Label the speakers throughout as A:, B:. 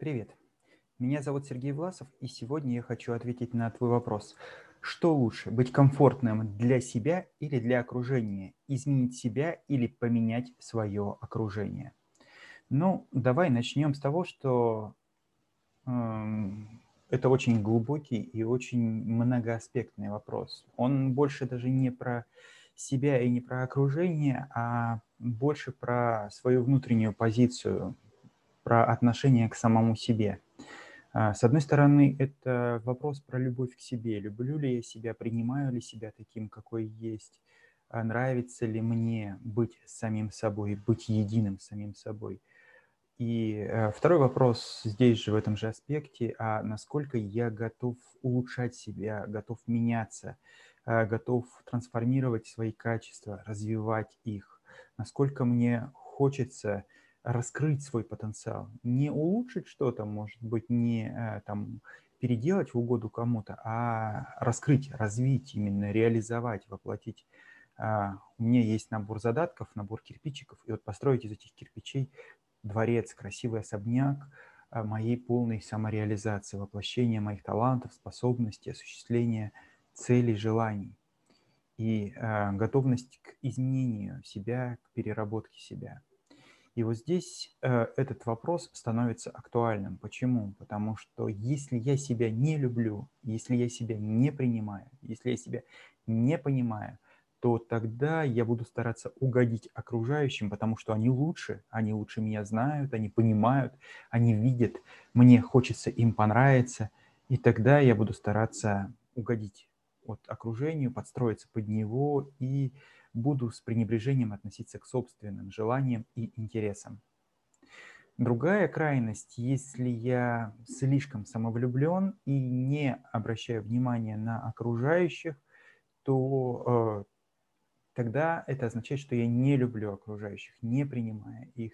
A: Привет. Меня зовут Сергей Власов, и сегодня я хочу ответить на твой вопрос. Что лучше, быть комфортным для себя или для окружения? Изменить себя или поменять свое окружение? Ну, давай начнем с того, что эм, это очень глубокий и очень многоаспектный вопрос. Он больше даже не про себя и не про окружение, а больше про свою внутреннюю позицию, про отношение к самому себе. А, с одной стороны, это вопрос про любовь к себе. Люблю ли я себя, принимаю ли себя таким, какой есть, а нравится ли мне быть самим собой, быть единым самим собой. И э, второй вопрос здесь же, в этом же аспекте, а насколько я готов улучшать себя, готов меняться, а, готов трансформировать свои качества, развивать их, насколько мне хочется раскрыть свой потенциал, не улучшить что-то, может быть, не э, там переделать в угоду кому-то, а раскрыть, развить, именно реализовать, воплотить. А, у меня есть набор задатков, набор кирпичиков, и вот построить из этих кирпичей дворец, красивый особняк а, моей полной самореализации, воплощения моих талантов, способностей, осуществления целей, желаний и э, готовность к изменению себя, к переработке себя. И вот здесь э, этот вопрос становится актуальным. Почему? Потому что если я себя не люблю, если я себя не принимаю, если я себя не понимаю, то тогда я буду стараться угодить окружающим, потому что они лучше, они лучше меня знают, они понимают, они видят, мне хочется им понравиться, и тогда я буду стараться угодить от окружению, подстроиться под него и буду с пренебрежением относиться к собственным желаниям и интересам. Другая крайность, если я слишком самовлюблен и не обращаю внимания на окружающих, то э, тогда это означает, что я не люблю окружающих, не принимая их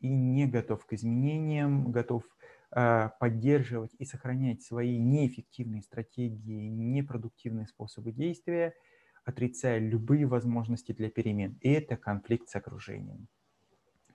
A: и не готов к изменениям, готов э, поддерживать и сохранять свои неэффективные стратегии, непродуктивные способы действия – отрицая любые возможности для перемен. И это конфликт с окружением.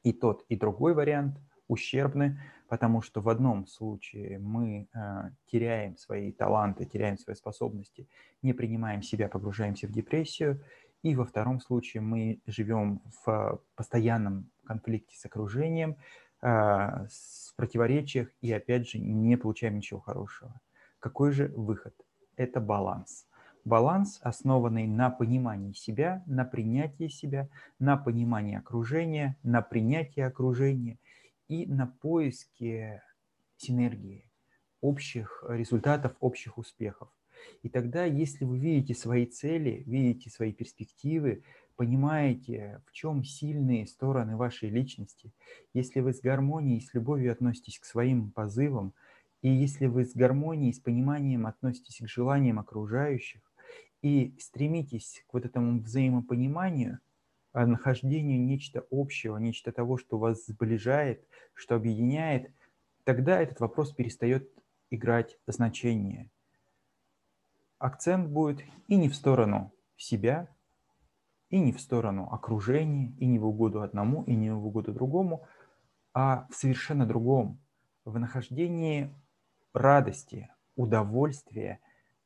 A: И тот, и другой вариант ущербны, потому что в одном случае мы э, теряем свои таланты, теряем свои способности, не принимаем себя, погружаемся в депрессию, и во втором случае мы живем в постоянном конфликте с окружением, э, противоречиях и опять же не получаем ничего хорошего. Какой же выход? Это баланс баланс, основанный на понимании себя, на принятии себя, на понимании окружения, на принятии окружения и на поиске синергии, общих результатов, общих успехов. И тогда, если вы видите свои цели, видите свои перспективы, понимаете, в чем сильные стороны вашей личности, если вы с гармонией, с любовью относитесь к своим позывам, и если вы с гармонией, с пониманием относитесь к желаниям окружающих, и стремитесь к вот этому взаимопониманию, а, нахождению нечто общего, нечто того, что вас сближает, что объединяет, тогда этот вопрос перестает играть значение. Акцент будет и не в сторону себя, и не в сторону окружения, и не в угоду одному, и не в угоду другому, а в совершенно другом, в нахождении радости, удовольствия,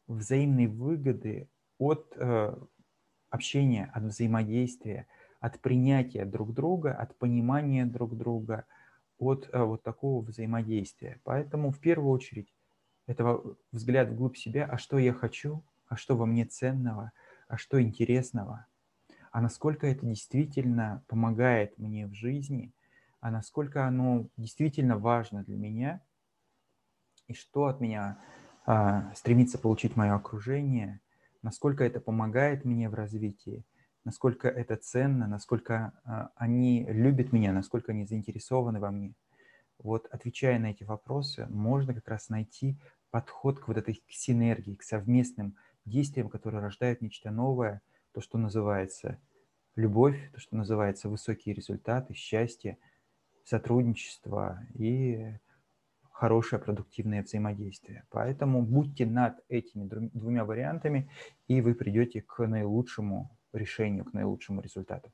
A: взаимной выгоды от э, общения, от взаимодействия, от принятия друг друга, от понимания друг друга, от э, вот такого взаимодействия. Поэтому в первую очередь это взгляд вглубь себя, а что я хочу, а что во мне ценного, а что интересного, а насколько это действительно помогает мне в жизни, а насколько оно действительно важно для меня, и что от меня а, стремится получить мое окружение – насколько это помогает мне в развитии, насколько это ценно, насколько а, они любят меня, насколько они заинтересованы во мне. Вот отвечая на эти вопросы, можно как раз найти подход к вот этой синергии, к совместным действиям, которые рождают нечто новое, то, что называется любовь, то, что называется высокие результаты, счастье, сотрудничество и хорошее продуктивное взаимодействие. Поэтому будьте над этими двумя вариантами, и вы придете к наилучшему решению, к наилучшему результату.